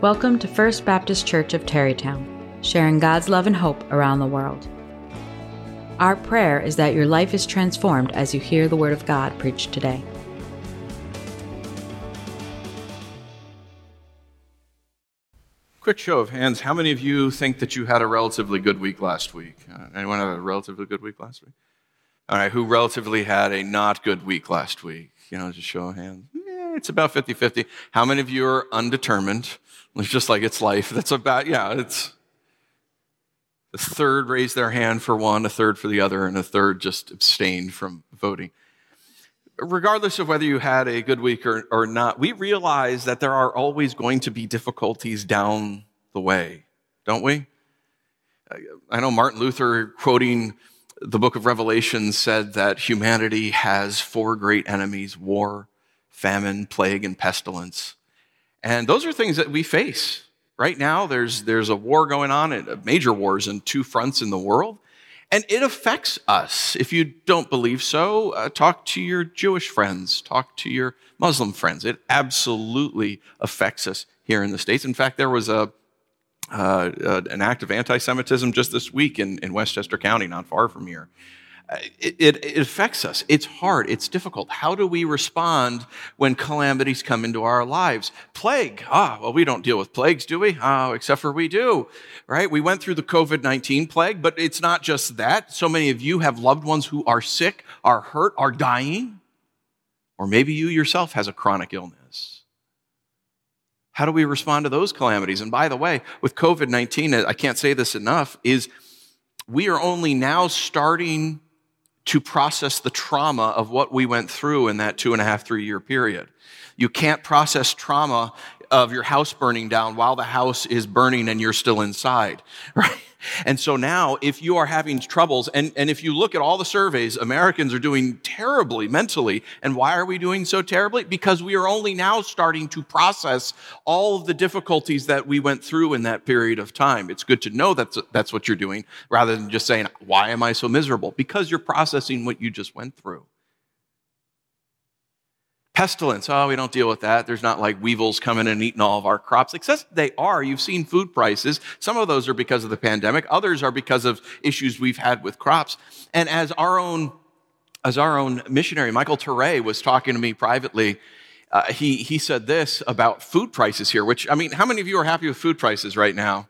Welcome to First Baptist Church of Tarrytown, sharing God's love and hope around the world. Our prayer is that your life is transformed as you hear the Word of God preached today. Quick show of hands. How many of you think that you had a relatively good week last week? Uh, anyone have a relatively good week last week? All right, who relatively had a not good week last week? You know, just show of hands. It's about 50 50. How many of you are undetermined? It's just like it's life. That's about, yeah, it's. A third raised their hand for one, a third for the other, and a third just abstained from voting. Regardless of whether you had a good week or, or not, we realize that there are always going to be difficulties down the way, don't we? I know Martin Luther, quoting the book of Revelation, said that humanity has four great enemies war, famine, plague, and pestilence. And those are things that we face. Right now, there's, there's a war going on, major wars in two fronts in the world, and it affects us. If you don't believe so, uh, talk to your Jewish friends, talk to your Muslim friends. It absolutely affects us here in the States. In fact, there was a, uh, uh, an act of anti Semitism just this week in, in Westchester County, not far from here. It, it, it, affects us. It's hard. It's difficult. How do we respond when calamities come into our lives? Plague. Ah, well, we don't deal with plagues, do we? Oh, except for we do, right? We went through the COVID 19 plague, but it's not just that. So many of you have loved ones who are sick, are hurt, are dying. Or maybe you yourself has a chronic illness. How do we respond to those calamities? And by the way, with COVID 19, I can't say this enough, is we are only now starting to process the trauma of what we went through in that two and a half, three year period. You can't process trauma of your house burning down while the house is burning and you're still inside, right? And so now, if you are having troubles, and, and if you look at all the surveys, Americans are doing terribly mentally. And why are we doing so terribly? Because we are only now starting to process all of the difficulties that we went through in that period of time. It's good to know that's, that's what you're doing rather than just saying, Why am I so miserable? Because you're processing what you just went through. Pestilence, oh, we don't deal with that. There's not like weevils coming and eating all of our crops. Except they are. You've seen food prices. Some of those are because of the pandemic. Others are because of issues we've had with crops. And as our own, as our own missionary, Michael Ture was talking to me privately, uh, he, he said this about food prices here, which, I mean, how many of you are happy with food prices right now?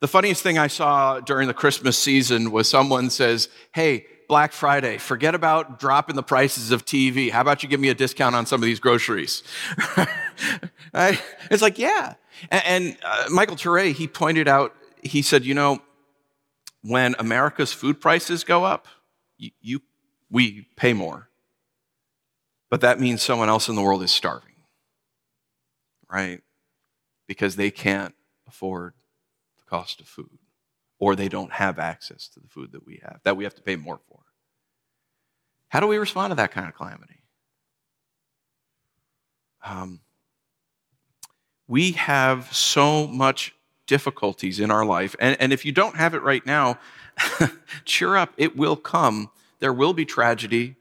The funniest thing I saw during the Christmas season was someone says, Hey, Black Friday. Forget about dropping the prices of TV. How about you give me a discount on some of these groceries? It's like, yeah. And, and uh, Michael Ture, he pointed out, he said, you know, when America's food prices go up, you, you, we pay more. But that means someone else in the world is starving, right? Because they can't afford the cost of food or they don't have access to the food that we have, that we have to pay more for. How do we respond to that kind of calamity? Um, we have so much difficulties in our life. And, and if you don't have it right now, cheer up. It will come. There will be tragedy.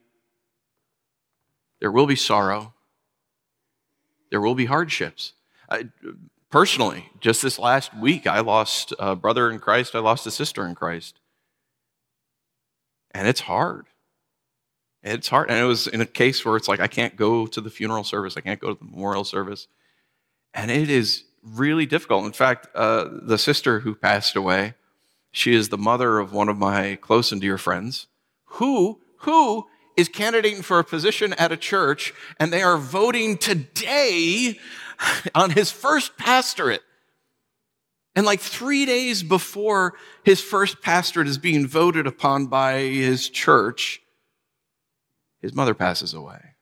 There will be sorrow. There will be hardships. I, personally, just this last week, I lost a brother in Christ, I lost a sister in Christ. And it's hard. It's hard. And it was in a case where it's like, I can't go to the funeral service, I can't go to the memorial service. And it is really difficult. In fact, uh, the sister who passed away, she is the mother of one of my close and dear friends who, who is candidating for a position at a church, and they are voting today on his first pastorate. And like three days before his first pastorate is being voted upon by his church, his mother passes away.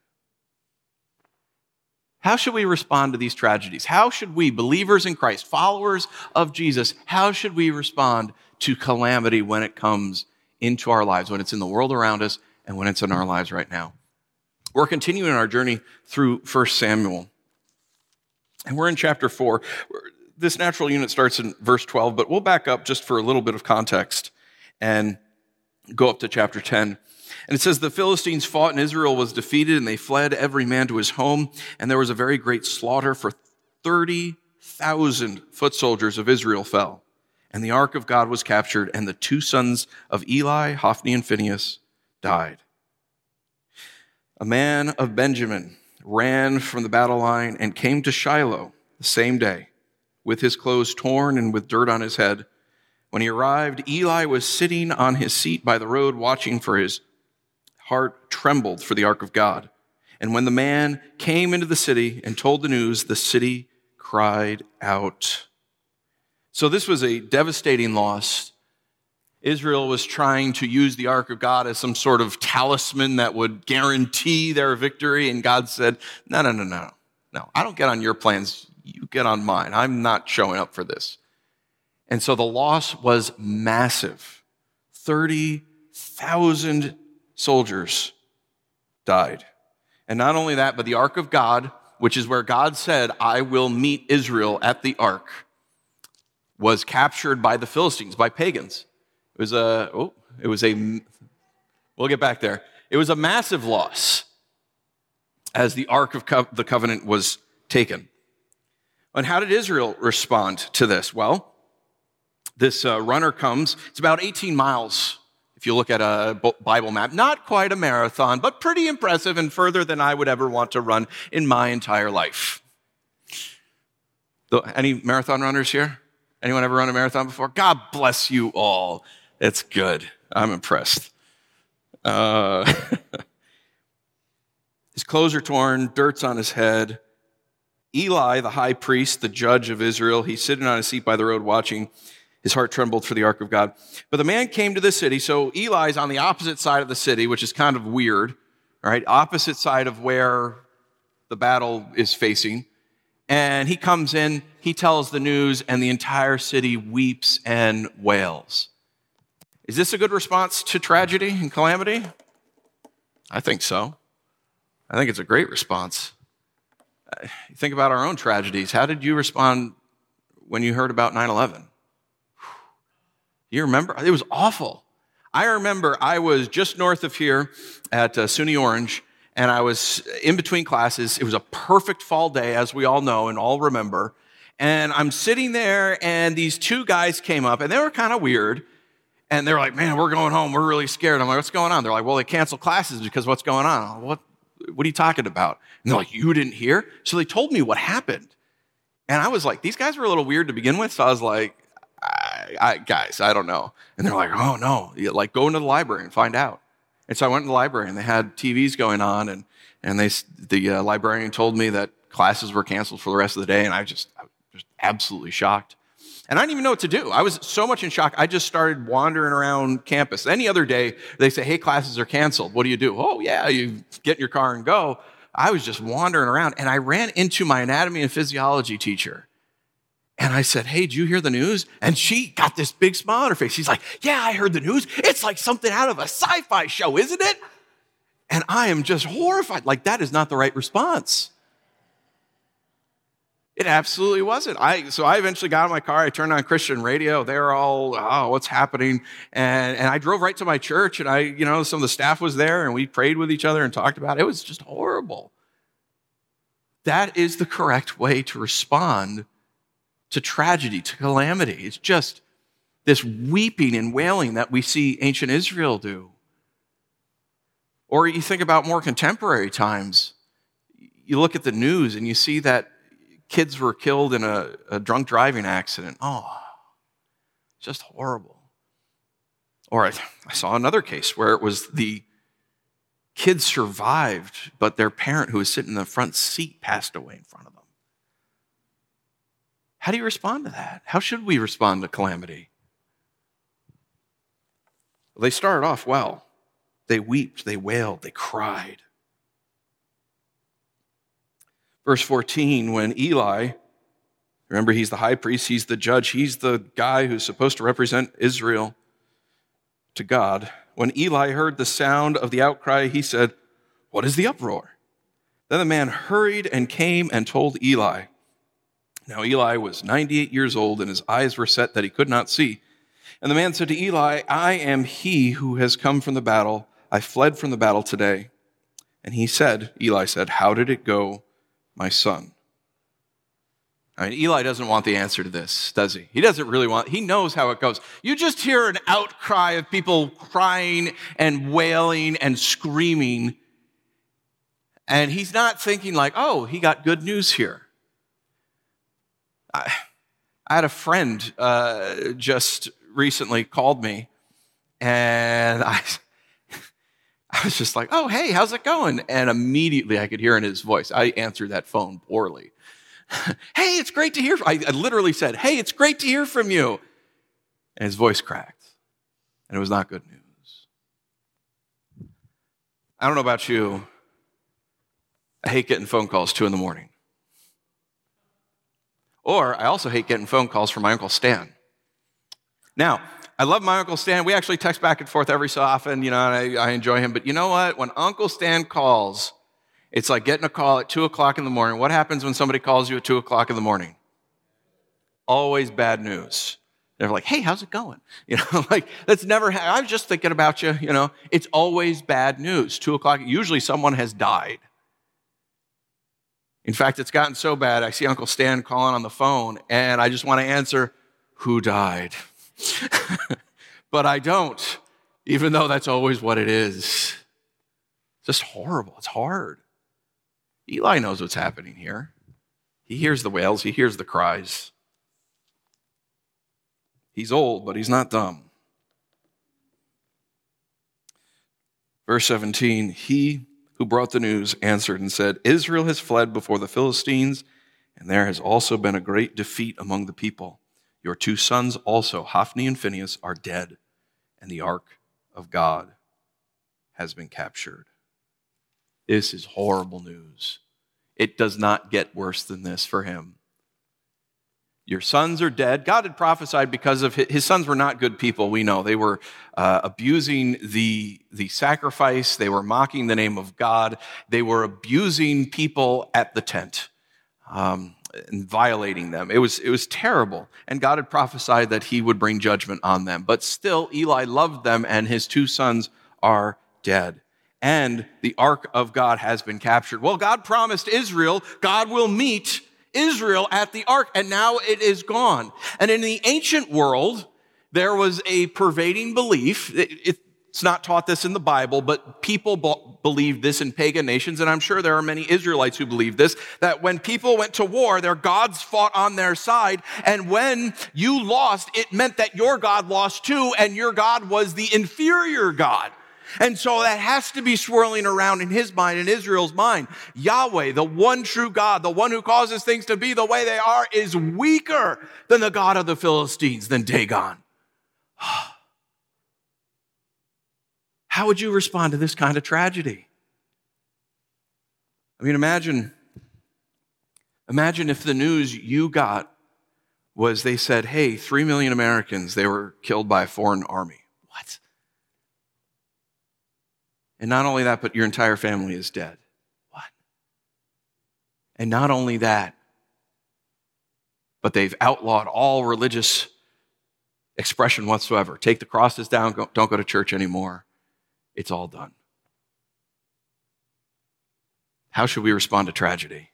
How should we respond to these tragedies? How should we, believers in Christ, followers of Jesus, how should we respond to calamity when it comes into our lives, when it's in the world around us and when it's in our lives right now? We're continuing our journey through 1 Samuel. And we're in chapter 4. This natural unit starts in verse 12, but we'll back up just for a little bit of context and go up to chapter 10. And it says, The Philistines fought and Israel was defeated and they fled every man to his home. And there was a very great slaughter for 30,000 foot soldiers of Israel fell, and the ark of God was captured, and the two sons of Eli, Hophni and Phinehas, died. A man of Benjamin ran from the battle line and came to Shiloh the same day, with his clothes torn and with dirt on his head. When he arrived, Eli was sitting on his seat by the road, watching for his heart trembled for the ark of God. And when the man came into the city and told the news, the city cried out. So this was a devastating loss. Israel was trying to use the ark of God as some sort of talisman that would guarantee their victory. And God said, no, no, no, no, no. I don't get on your plans. You get on mine. I'm not showing up for this. And so the loss was massive. 30,000 soldiers died. And not only that, but the ark of God, which is where God said, I will meet Israel at the ark, was captured by the Philistines, by pagans. It was a, oh, it was a, we'll get back there. It was a massive loss as the ark of Co- the covenant was taken. And how did Israel respond to this? Well, this uh, runner comes, it's about 18 miles if you look at a Bible map, not quite a marathon, but pretty impressive and further than I would ever want to run in my entire life. Any marathon runners here? Anyone ever run a marathon before? God bless you all. It's good. I'm impressed. Uh, his clothes are torn, dirt's on his head. Eli, the high priest, the judge of Israel, he's sitting on a seat by the road watching. His heart trembled for the ark of God. But the man came to the city. So Eli's on the opposite side of the city, which is kind of weird, right? Opposite side of where the battle is facing. And he comes in, he tells the news, and the entire city weeps and wails. Is this a good response to tragedy and calamity? I think so. I think it's a great response. Uh, think about our own tragedies. How did you respond when you heard about 9 11? You remember? It was awful. I remember I was just north of here at uh, SUNY Orange, and I was in between classes. It was a perfect fall day, as we all know and all remember. And I'm sitting there, and these two guys came up, and they were kind of weird. And they're like, "Man, we're going home. We're really scared." I'm like, "What's going on?" They're like, "Well, they canceled classes because what's going on?" Like, what? What are you talking about? And they're like, "You didn't hear?" So they told me what happened, and I was like, "These guys were a little weird to begin with." So I was like, I, guys, I don't know. And they're like, oh no, like go into the library and find out. And so I went to the library and they had TVs going on and, and they, the uh, librarian told me that classes were canceled for the rest of the day. And I just, I was just absolutely shocked. And I didn't even know what to do. I was so much in shock. I just started wandering around campus. Any other day, they say, hey, classes are canceled. What do you do? Oh, yeah, you get in your car and go. I was just wandering around and I ran into my anatomy and physiology teacher. And I said, Hey, did you hear the news? And she got this big smile on her face. She's like, Yeah, I heard the news. It's like something out of a sci fi show, isn't it? And I am just horrified. Like, that is not the right response. It absolutely wasn't. I so I eventually got in my car. I turned on Christian radio. They were all, oh, what's happening? And and I drove right to my church. And I, you know, some of the staff was there, and we prayed with each other and talked about it. It was just horrible. That is the correct way to respond to tragedy, to calamity. It's just this weeping and wailing that we see ancient Israel do. Or you think about more contemporary times. You look at the news and you see that kids were killed in a, a drunk driving accident. Oh, just horrible. Or I, I saw another case where it was the kids survived, but their parent who was sitting in the front seat passed away in front of them. How do you respond to that? How should we respond to calamity? Well, they started off well. They wept, they wailed, they cried. Verse 14, when Eli, remember he's the high priest, he's the judge, he's the guy who's supposed to represent Israel to God. When Eli heard the sound of the outcry, he said, What is the uproar? Then the man hurried and came and told Eli. Now Eli was 98 years old, and his eyes were set that he could not see. And the man said to Eli, I am he who has come from the battle. I fled from the battle today. And he said, Eli said, How did it go, my son? I mean, Eli doesn't want the answer to this, does he? He doesn't really want, he knows how it goes. You just hear an outcry of people crying and wailing and screaming. And he's not thinking like, oh, he got good news here. I, I had a friend uh, just recently called me, and I, I was just like, oh, hey, how's it going? And immediately I could hear in his voice, I answered that phone poorly. hey, it's great to hear. I, I literally said, hey, it's great to hear from you. And his voice cracked, and it was not good news. I don't know about you. I hate getting phone calls two in the morning. Or I also hate getting phone calls from my Uncle Stan. Now, I love my Uncle Stan. We actually text back and forth every so often, you know, I, I enjoy him. But you know what? When Uncle Stan calls, it's like getting a call at two o'clock in the morning. What happens when somebody calls you at two o'clock in the morning? Always bad news. They're like, hey, how's it going? You know, like that's never, I was just thinking about you, you know, it's always bad news. Two o'clock, usually someone has died. In fact, it's gotten so bad, I see Uncle Stan calling on the phone, and I just want to answer, who died? but I don't, even though that's always what it is. It's just horrible. It's hard. Eli knows what's happening here. He hears the wails, he hears the cries. He's old, but he's not dumb. Verse 17 He who brought the news answered and said, Israel has fled before the Philistines, and there has also been a great defeat among the people. Your two sons also, Hophni and Phinehas, are dead, and the ark of God has been captured. This is horrible news. It does not get worse than this for him. Your sons are dead. God had prophesied because of his, his sons were not good people. We know they were uh, abusing the, the sacrifice. They were mocking the name of God. They were abusing people at the tent um, and violating them. It was, it was terrible. And God had prophesied that he would bring judgment on them. But still, Eli loved them, and his two sons are dead and the ark of God has been captured. Well, God promised Israel, God will meet Israel at the ark, and now it is gone. And in the ancient world, there was a pervading belief. It's not taught this in the Bible, but people believed this in pagan nations, and I'm sure there are many Israelites who believe this, that when people went to war, their gods fought on their side, and when you lost, it meant that your God lost too, and your God was the inferior God. And so that has to be swirling around in his mind, in Israel's mind. Yahweh, the one true God, the one who causes things to be the way they are, is weaker than the God of the Philistines, than Dagon. How would you respond to this kind of tragedy? I mean, imagine, imagine if the news you got was they said, hey, three million Americans, they were killed by a foreign army. What? And not only that, but your entire family is dead. What? And not only that, but they've outlawed all religious expression whatsoever. Take the crosses down, don't go to church anymore. It's all done. How should we respond to tragedy?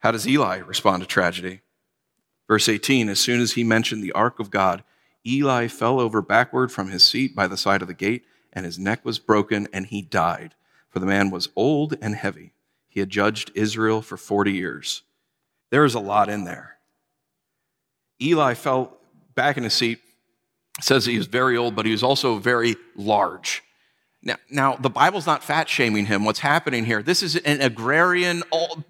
How does Eli respond to tragedy? Verse 18 As soon as he mentioned the ark of God, Eli fell over backward from his seat by the side of the gate, and his neck was broken, and he died. For the man was old and heavy. He had judged Israel for 40 years. There is a lot in there. Eli fell back in his seat, says he was very old, but he was also very large. Now, now, the Bible's not fat shaming him. What's happening here? This is an agrarian,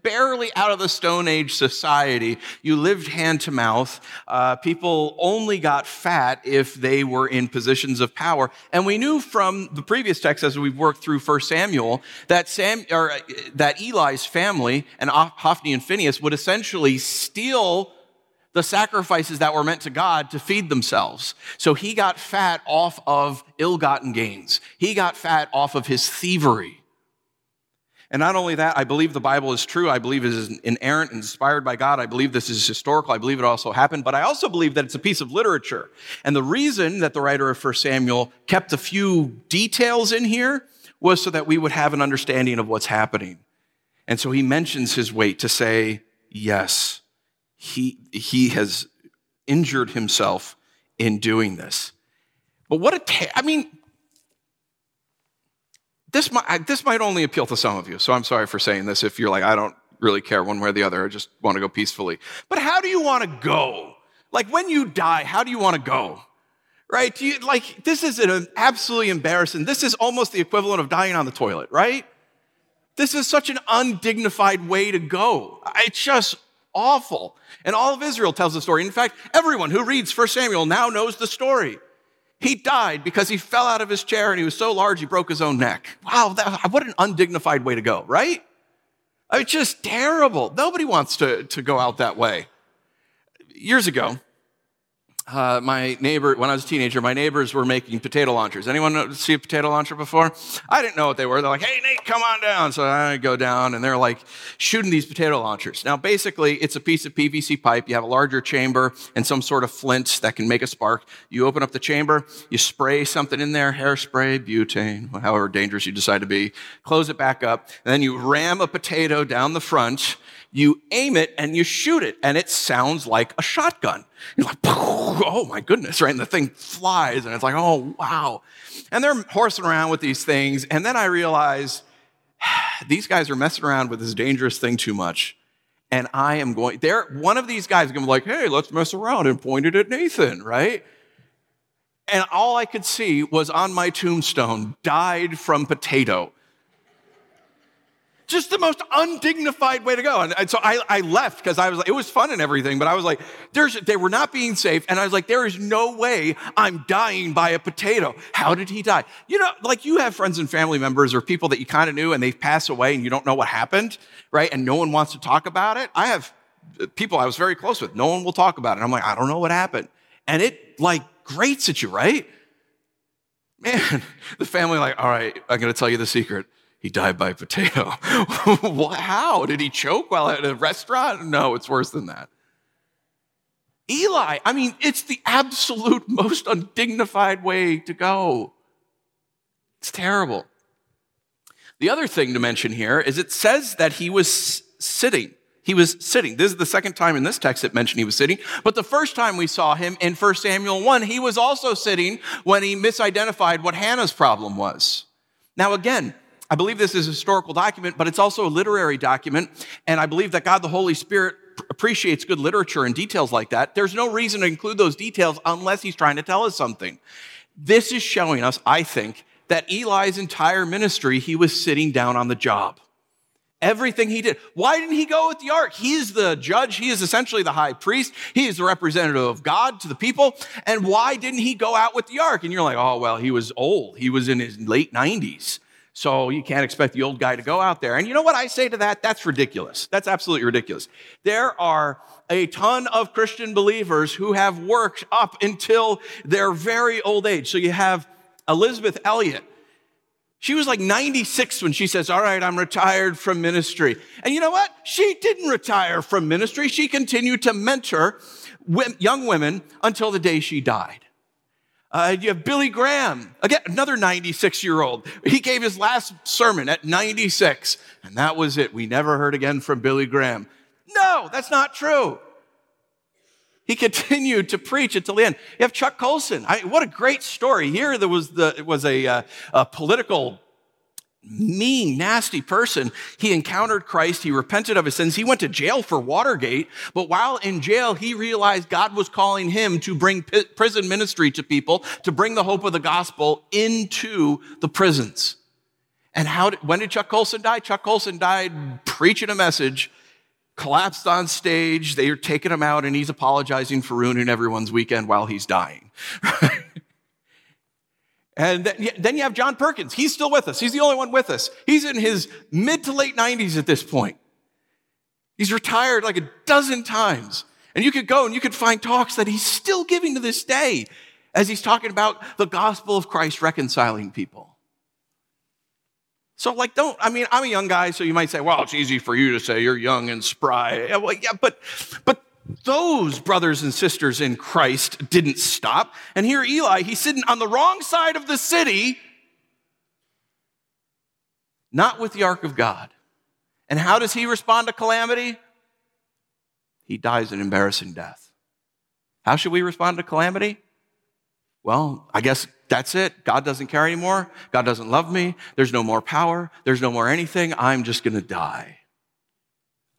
barely out of the Stone Age society. You lived hand to mouth. Uh, people only got fat if they were in positions of power. And we knew from the previous text, as we've worked through 1 Samuel, that, Sam, or, uh, that Eli's family and Hophni and Phineas would essentially steal the sacrifices that were meant to God to feed themselves. So he got fat off of ill gotten gains, he got fat off of his thievery. And not only that, I believe the Bible is true. I believe it is inerrant inspired by God. I believe this is historical. I believe it also happened. But I also believe that it's a piece of literature. And the reason that the writer of 1 Samuel kept a few details in here was so that we would have an understanding of what's happening. And so he mentions his weight to say, yes, he, he has injured himself in doing this. But what a, ta- I mean, this might, this might only appeal to some of you, so I'm sorry for saying this if you're like, I don't really care one way or the other, I just want to go peacefully. But how do you want to go? Like when you die, how do you want to go? Right? You, like, this is an absolutely embarrassing. This is almost the equivalent of dying on the toilet, right? This is such an undignified way to go. It's just awful. And all of Israel tells the story. In fact, everyone who reads 1 Samuel now knows the story. He died because he fell out of his chair and he was so large he broke his own neck. Wow, that, what an undignified way to go, right? It's just terrible. Nobody wants to, to go out that way. Years ago, uh, my neighbor, when I was a teenager, my neighbors were making potato launchers. Anyone see a potato launcher before? I didn't know what they were. They're like, hey, Nate, come on down. So I go down and they're like shooting these potato launchers. Now, basically, it's a piece of PVC pipe. You have a larger chamber and some sort of flint that can make a spark. You open up the chamber, you spray something in there, hairspray, butane, however dangerous you decide to be, close it back up, and then you ram a potato down the front you aim it and you shoot it, and it sounds like a shotgun. You're like, oh my goodness, right? And the thing flies, and it's like, oh wow. And they're horsing around with these things, and then I realize these guys are messing around with this dangerous thing too much. And I am going, there, one of these guys is to be like, hey, let's mess around and point it at Nathan, right? And all I could see was on my tombstone, died from potato just the most undignified way to go. And, and so I, I left because I was like, it was fun and everything, but I was like, there's, they were not being safe. And I was like, there is no way I'm dying by a potato. How did he die? You know, like you have friends and family members or people that you kind of knew and they've passed away and you don't know what happened, right? And no one wants to talk about it. I have uh, people I was very close with. No one will talk about it. I'm like, I don't know what happened. And it like grates at you, right? Man, the family like, all right, I'm going to tell you the secret he died by potato. How? Did he choke while at a restaurant? No, it's worse than that. Eli, I mean, it's the absolute most undignified way to go. It's terrible. The other thing to mention here is it says that he was sitting. He was sitting. This is the second time in this text it mentioned he was sitting. But the first time we saw him in 1 Samuel 1, he was also sitting when he misidentified what Hannah's problem was. Now, again, I believe this is a historical document, but it's also a literary document. And I believe that God the Holy Spirit appreciates good literature and details like that. There's no reason to include those details unless he's trying to tell us something. This is showing us, I think, that Eli's entire ministry, he was sitting down on the job. Everything he did. Why didn't he go with the ark? He's the judge. He is essentially the high priest. He is the representative of God to the people. And why didn't he go out with the ark? And you're like, oh, well, he was old. He was in his late 90s. So you can't expect the old guy to go out there. And you know what I say to that? That's ridiculous. That's absolutely ridiculous. There are a ton of Christian believers who have worked up until their very old age. So you have Elisabeth Elliot. She was like 96 when she says, All right, I'm retired from ministry. And you know what? She didn't retire from ministry. She continued to mentor young women until the day she died. Uh, you have Billy Graham, again, another 96 year old. He gave his last sermon at 96, and that was it. We never heard again from Billy Graham. No, that's not true. He continued to preach until the end. You have Chuck Colson. I, what a great story. Here there was, the, was a, uh, a political mean, nasty person. He encountered Christ. He repented of his sins. He went to jail for Watergate. But while in jail, he realized God was calling him to bring prison ministry to people, to bring the hope of the gospel into the prisons. And how did, when did Chuck Colson die? Chuck Colson died preaching a message, collapsed on stage. They are taking him out, and he's apologizing for ruining everyone's weekend while he's dying. And then you have John Perkins. He's still with us. He's the only one with us. He's in his mid to late 90s at this point. He's retired like a dozen times. And you could go and you could find talks that he's still giving to this day as he's talking about the gospel of Christ reconciling people. So, like, don't, I mean, I'm a young guy, so you might say, well, it's easy for you to say you're young and spry. Yeah, well, yeah, but, but those brothers and sisters in Christ didn't stop. And here Eli, he's sitting on the wrong side of the city, not with the ark of God. And how does he respond to calamity? he dies an embarrassing death. How should we respond to calamity? Well, I guess that's it. God doesn't care anymore. God doesn't love me. There's no more power. There's no more anything. I'm just going to die.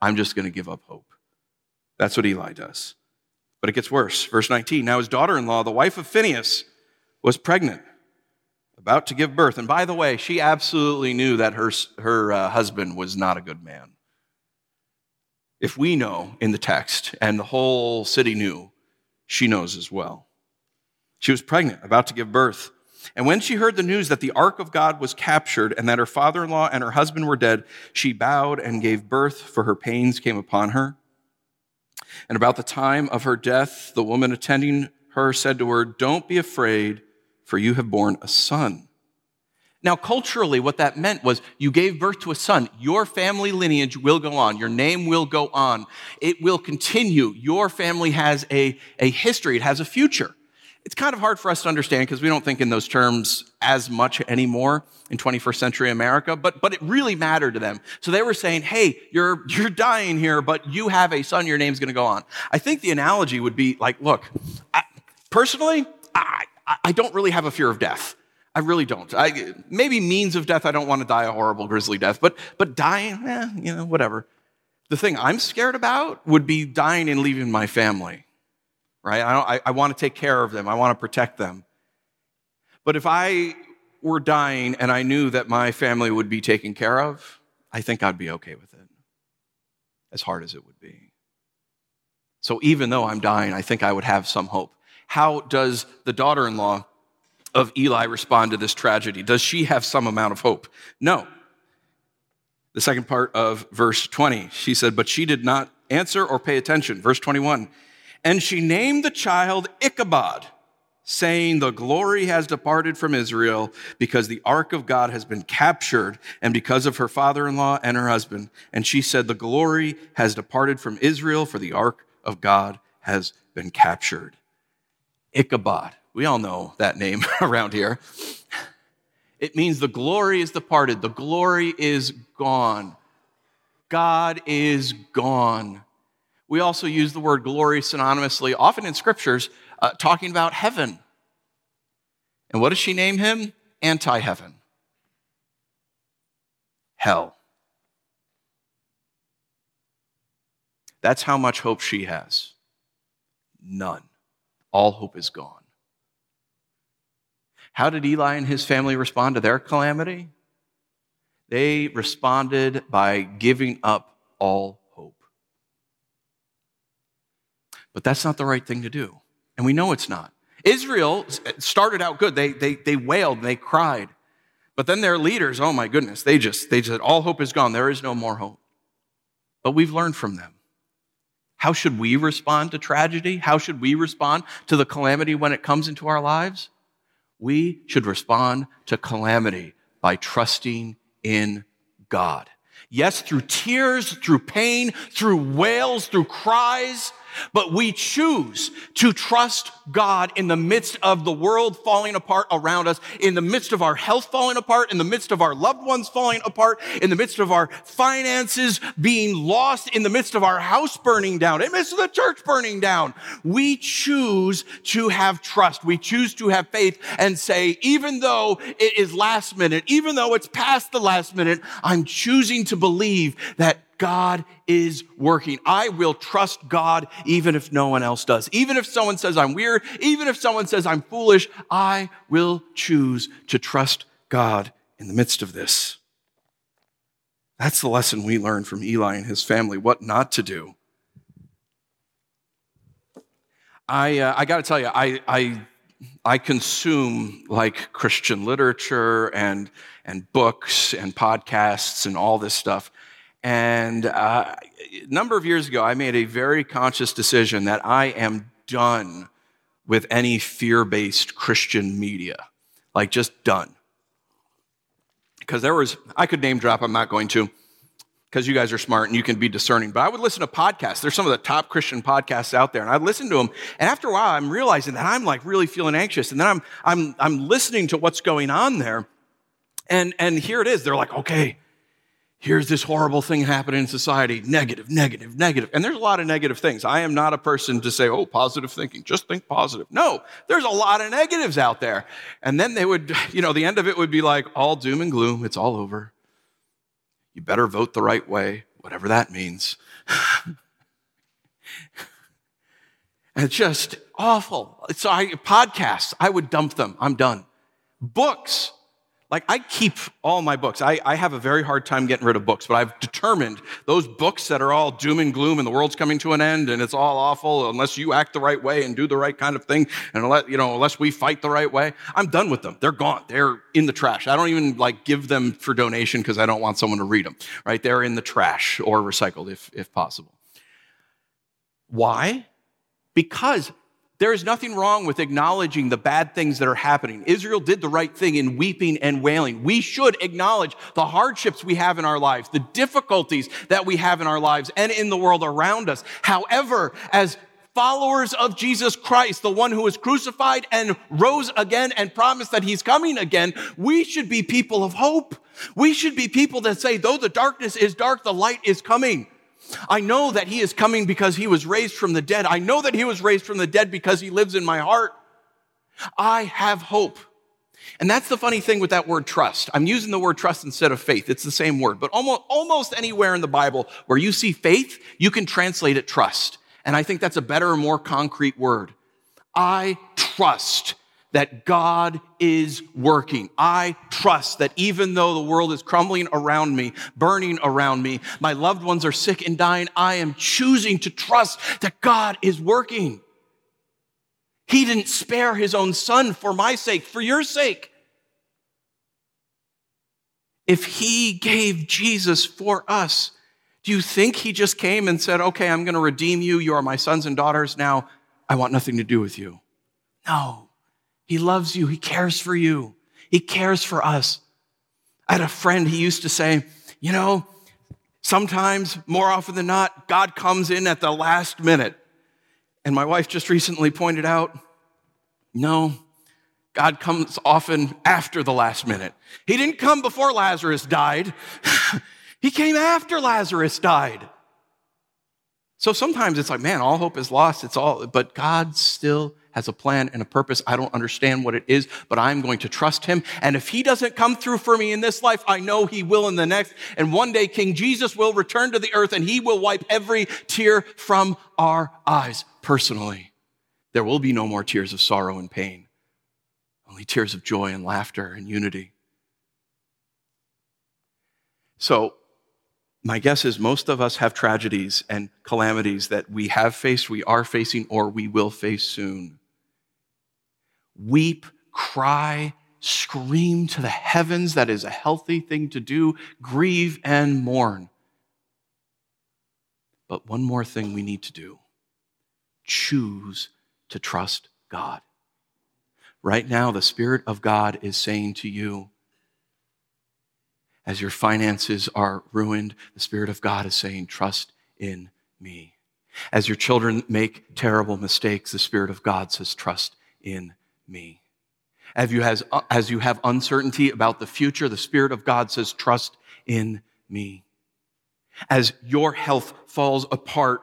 I'm just going to give up hope. That's what Eli does. But it gets worse. Verse 19 Now his daughter in law, the wife of Phineas, was pregnant, about to give birth. And by the way, she absolutely knew that her, her uh, husband was not a good man. If we know in the text, and the whole city knew, she knows as well. She was pregnant, about to give birth. And when she heard the news that the ark of God was captured and that her father in law and her husband were dead, she bowed and gave birth, for her pains came upon her. And about the time of her death, the woman attending her said to her, Don't be afraid, for you have borne a son. Now, culturally, what that meant was you gave birth to a son. Your family lineage will go on. Your name will go on. It will continue. Your family has a, a history. It has a future it's kind of hard for us to understand because we don't think in those terms as much anymore in 21st century America, but, but it really mattered to them. So they were saying, hey, you're, you're dying here, but you have a son, your name's going to go on. I think the analogy would be like, look, I, personally, I, I don't really have a fear of death. I really don't. I, maybe means of death, I don't want to die a horrible, grisly death, but, but dying, eh, you know, whatever. The thing I'm scared about would be dying and leaving my family right? I, I, I want to take care of them, I want to protect them. But if I were dying and I knew that my family would be taken care of, I think I'd be okay with it, as hard as it would be. So even though I'm dying, I think I would have some hope. How does the daughter in law of Eli respond to this tragedy? Does she have some amount of hope? No. The second part of verse 20, she said, but she did not answer or pay attention. Verse 21, and she named the child Ichabod, saying, The glory has departed from Israel because the ark of God has been captured, and because of her father in law and her husband. And she said, The glory has departed from Israel, for the ark of God has been captured. Ichabod. We all know that name around here. It means the glory is departed, the glory is gone. God is gone. We also use the word glory synonymously, often in scriptures, uh, talking about heaven. And what does she name him? Anti heaven. Hell. That's how much hope she has. None. All hope is gone. How did Eli and his family respond to their calamity? They responded by giving up all But that's not the right thing to do. And we know it's not. Israel eh, started out good. They, they, they wailed, they cried. But then their leaders, oh my goodness, they just, they just said, all hope is gone. There is no more hope. But we've learned from them. How should we respond to tragedy? How should we respond to the calamity when it comes into our lives? We should respond to calamity by trusting in God. Yes, through tears, through pain, through wails, through cries, but we choose to trust God in the midst of the world falling apart around us, in the midst of our health falling apart, in the midst of our loved ones falling apart, in the midst of our finances being lost, in the midst of our house burning down, in the midst of the church burning down. We choose to have trust. We choose to have faith and say, even though it is last minute, even though it's past the last minute, I'm choosing to believe that God is working. I will trust God even if no one else does. Even if someone says I'm weird, even if someone says I'm foolish, I will choose to trust God in the midst of this. That's the lesson we learn from Eli and his family, what not to do. I, uh, I got to tell you, I, I, I consume like Christian literature and, and books and podcasts and all this stuff. And uh, a number of years ago, I made a very conscious decision that I am done with any fear based Christian media. Like, just done. Because there was, I could name drop, I'm not going to, because you guys are smart and you can be discerning. But I would listen to podcasts. There's some of the top Christian podcasts out there, and I'd listen to them. And after a while, I'm realizing that I'm like really feeling anxious. And then I'm, I'm, I'm listening to what's going on there. And, and here it is. They're like, okay, here's this horrible thing happening in society negative, negative, negative. And there's a lot of negative things. I am not a person to say, oh, positive thinking, just think positive. No, there's a lot of negatives out there. And then they would, you know, the end of it would be like all doom and gloom, it's all over. You better vote the right way, whatever that means. it's just awful. So I podcasts, I would dump them. I'm done. Books, like I keep all my books. I, I have a very hard time getting rid of books, but I've determined those books that are all doom and gloom and the world's coming to an end and it's all awful unless you act the right way and do the right kind of thing and unless, you know, unless we fight the right way. I'm done with them. They're gone. They're in the trash. I don't even like give them for donation because I don't want someone to read them, right? They're in the trash or recycled if, if possible. Why? Because there is nothing wrong with acknowledging the bad things that are happening. Israel did the right thing in weeping and wailing. We should acknowledge the hardships we have in our lives, the difficulties that we have in our lives and in the world around us. However, as followers of Jesus Christ, the one who was crucified and rose again and promised that he's coming again, we should be people of hope. We should be people that say, though the darkness is dark, the light is coming. I know that he is coming because he was raised from the dead. I know that he was raised from the dead because he lives in my heart. I have hope. And that's the funny thing with that word trust. I'm using the word trust instead of faith. It's the same word, but almost, almost anywhere in the Bible where you see faith, you can translate it trust. And I think that's a better more concrete word. I trust that God is working. I trust that even though the world is crumbling around me, burning around me, my loved ones are sick and dying, I am choosing to trust that God is working. He didn't spare his own son for my sake, for your sake. If he gave Jesus for us, do you think he just came and said, okay, I'm going to redeem you. You are my sons and daughters. Now I want nothing to do with you. No. He loves you. He cares for you. He cares for us. I had a friend, he used to say, you know, sometimes, more often than not, God comes in at the last minute. And my wife just recently pointed out, no, God comes often after the last minute. He didn't come before Lazarus died. he came after Lazarus died. So sometimes it's like, man, all hope is lost. It's all, but God still has a plan and a purpose. I don't understand what it is, but I'm going to trust him. And if he doesn't come through for me in this life, I know he will in the next. And one day King Jesus will return to the earth and he will wipe every tear from our eyes personally. There will be no more tears of sorrow and pain, only tears of joy and laughter and unity. So, my guess is most of us have tragedies and calamities that we have faced, we are facing, or we will face soon weep, cry, scream to the heavens. That is a healthy thing to do. Grieve and mourn. But one more thing we need to do choose to trust God. Right now, the Spirit of God is saying to you, as your finances are ruined, the Spirit of God is saying, trust in me. As your children make terrible mistakes, the Spirit of God says, trust in me. As you, has, uh, as you have uncertainty about the future, the Spirit of God says, trust in me. As your health falls apart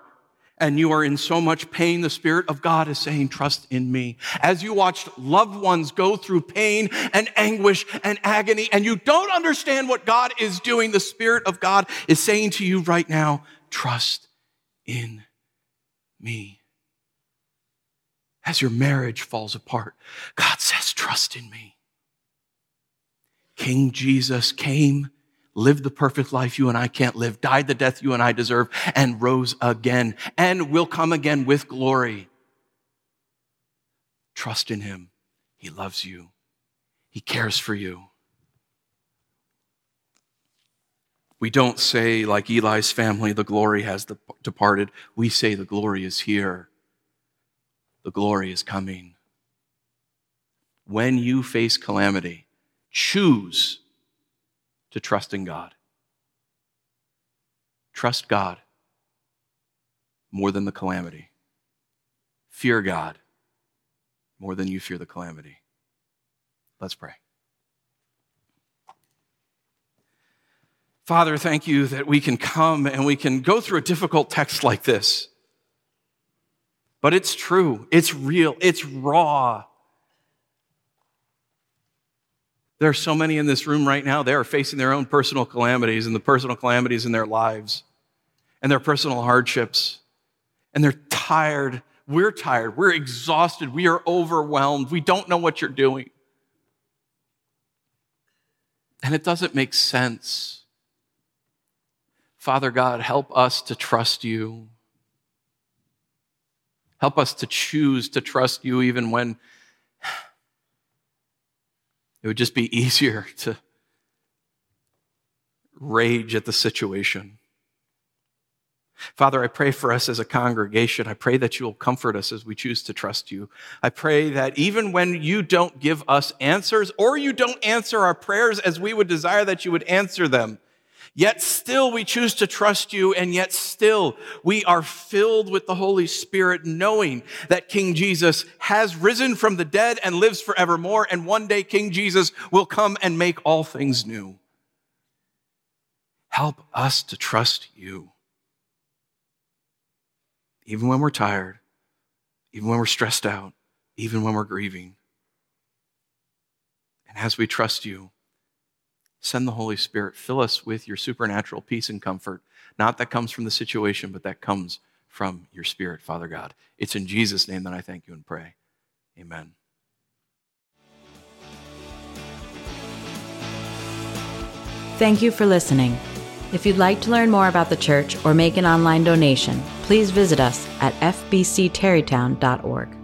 and you are in so much pain, the Spirit of God is saying, trust in me. As you watched loved ones go through pain and anguish and agony and you don't understand what God is doing, the Spirit of God is saying to you right now, trust in me as your marriage falls apart. God says, trust in me. King Jesus came, lived the perfect life you and I can't live, died the death you and I deserve, and rose again, and will come again with glory. Trust in him. He loves you. He cares for you. We don't say, like Eli's family, the glory has departed. We say, the glory is here the glory is coming. When you face calamity, choose to trust in God. Trust God more than the calamity. Fear God more than you fear the calamity. Let's pray. Father, thank you that we can come and we can go through a difficult text like this. But it's true, it's real, it's raw. There are so many in this room right now, they are facing their own personal calamities and the personal calamities in their lives and their personal hardships. And they're tired. We're tired. We're exhausted. We are overwhelmed. We don't know what you're doing. And it doesn't make sense. Father God, help us to trust you. Help us to choose to trust you even when it would just be easier to rage at the situation. Father, I pray for us as a congregation. I pray that you will comfort us as we choose to trust you. I pray that even when you don't give us answers or you don't answer our prayers as we would desire that you would answer them, yet still we choose to trust you and yet still we are filled with the Holy Spirit knowing that King Jesus has risen from the dead and lives forevermore. And one day King Jesus will come and make all things new. Help us to trust you even when we're tired, even when we're stressed out, even when we're grieving. And as we trust you, send the Holy Spirit, fill us with your supernatural peace and comfort, not that comes from the situation, but that comes from your Spirit, Father God. It's in Jesus' name that I thank you and pray. Amen. Thank you for listening. If you'd like to learn more about the church or make an online donation, please visit us at fbcterrytown.org.